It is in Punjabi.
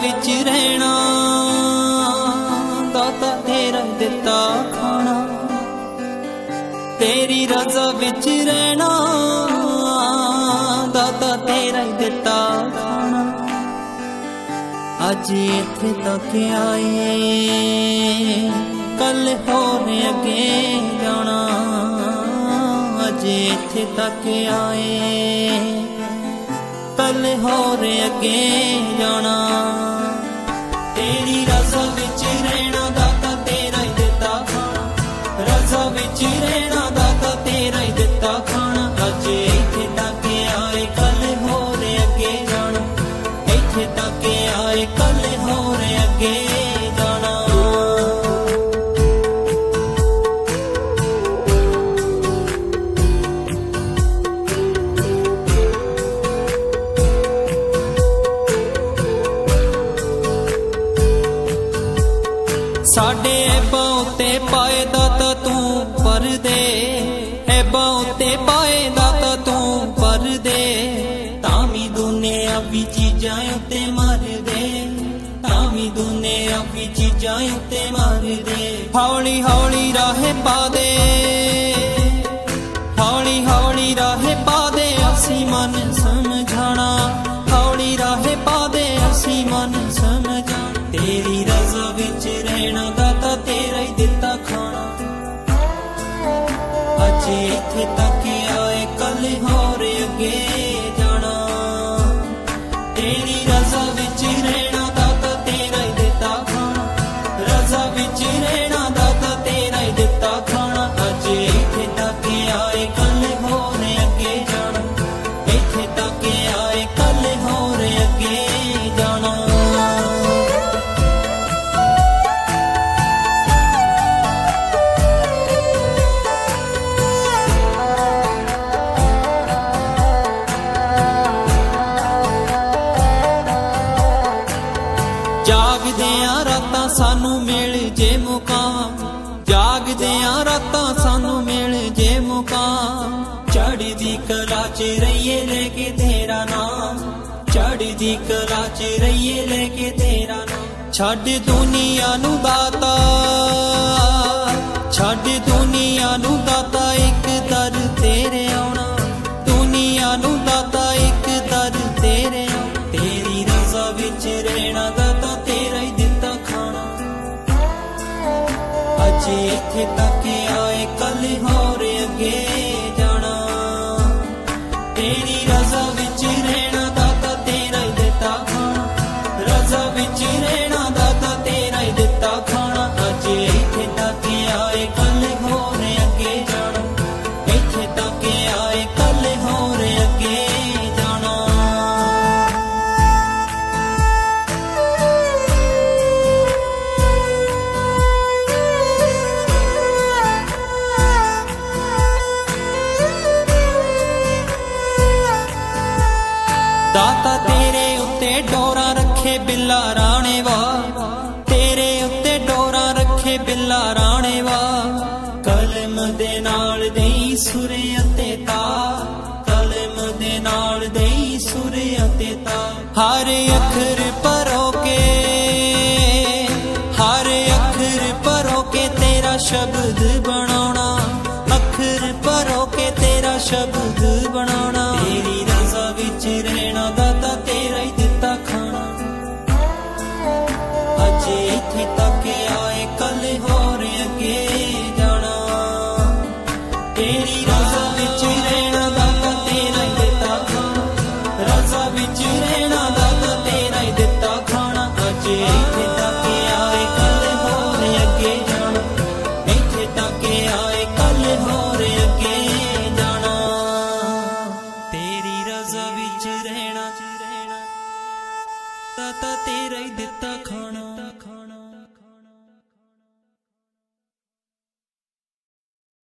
ਰਜ਼ਾ ਵਿੱਚ ਰਹਿਣਾ, ਦਾਤਾ ਤੇਰਾ ਦਿੱਤਾ ਖਾਣਾ। ਤੇਰੀ ਰਜ਼ਾ ਵਿੱਚ ਰਹਿਣਾ, ਦਾਤਾ ਤੇਰਾ ਦਿੱਤਾ ਖਾਣਾ। ਅੱਜ ਇੱਥੇ ਤੱਕ ਆਏ ਕੱਲ ਹੋਰ ਅੱਗੇ ਜਾਣਾ। ਅੱਜ ਇੱਥੇ ਤੱਕ ਆਏ ਕੱਲ ਹੋਰ ਅੱਗੇ ਸਾਡੇ ਐਬਾਂ ਉੱਤੇ ਪਾਏ ਦਾਤਾ ਤੂੰ ਪਰਦੇ। ਐਬਾਂ ਉੱਤੇ ਪਾਏ ਦਾਤਾ ਤੂੰ ਪਰਦੇ। ਤਾਂ ਵੀ ਦੁਨੀਆ ਵੀ ਚੀਜ਼ਾਂ ਉੱਤੇ ਮਰਦੇ। ਤਾਂ ਵੀ ਦੁਨੀਆ ਵੀ ਚੀਜ਼ਾਂ ਉੱਤੇ ਮਰਦੇ। ਹੌਲੀ ਹੌਲੀ ਰਾਹ ਪਾ ਦੇ। ਰਹਿਣਾ ਦਾਤਾ ਤੇਰਾ ਹੀ ਦਿੱਤਾ ਖਾਣਾ। ਅੱਜ ਇੱਥੇ ਤੱਕ ਆਏ ਕੱਲ ਹੋਰ ਅੱਗੇ ਜਾਣਾ। ਤੇਰੀ ਮੁਕਾਮ ਜਾਗਦੇ ਆ ਰਾਤਾਂ ਸਾਨੂੰ ਮਿਲ ਜੇ ਮੁਕਾਮ। ਚੜ੍ਹਦੀ ਕਲਾ ਚ ਰਹੀਏ ਲੈ ਕੇ ਤੇਰਾ ਨਾਮ। ਚੜ੍ਹਦੀ ਕਲਾ ਚ ਰਹੀਏ ਲੈ ਕੇ ਤੇਰਾ ਨਾਮ। ਛੱਡ ਦੁਨੀਆ ਨੂੰ ਦਾਤਾ। ਛੱਡ ਦੁਨੀਆ ਨੂੰ ਦਾਤਾ ਇੱਕ ਅੱਜ ਇੱਥੇ ਤੱਕ ਆਏ ਕੱਲ ਹੋਰ ਅੱਗੇ ਜਾਣਾ। ਤੇਰੀ ਰਜ਼ਾ ਰੱਖੇ ਬਿੱਲਾ ਰਾਣੇ ਵਾ। ਤੇਰੇ ਉੱਤੇ ਡੋਰਾ ਰੱਖੇ ਬਿੱਲਾ ਰਾਣੇ ਵਾ। ਕਲਮ ਦੇ ਨਾਲ ਦੇਈ ਸੁਰੇ ਅਤੇ ਤਾ। ਕਲਮ ਦੇ ਨਾਲ ਦੇਈ ਸੁਰੇ ਅਤੇ ਤਾ। ਹਰ ਅੱਖਰ ਪਰੋ ਕੇ ਹਰ ਅੱਖਰ ਪਰੋ ਕੇ ਤੇਰਾ ਸ਼ਬਦ ਬਣ chỉ thích tôi ਦਿੱਤਾ ਤਾਂ ਤੇਰਾ ਹੀ ਦਿੱਤਾ ਖਾਣਾ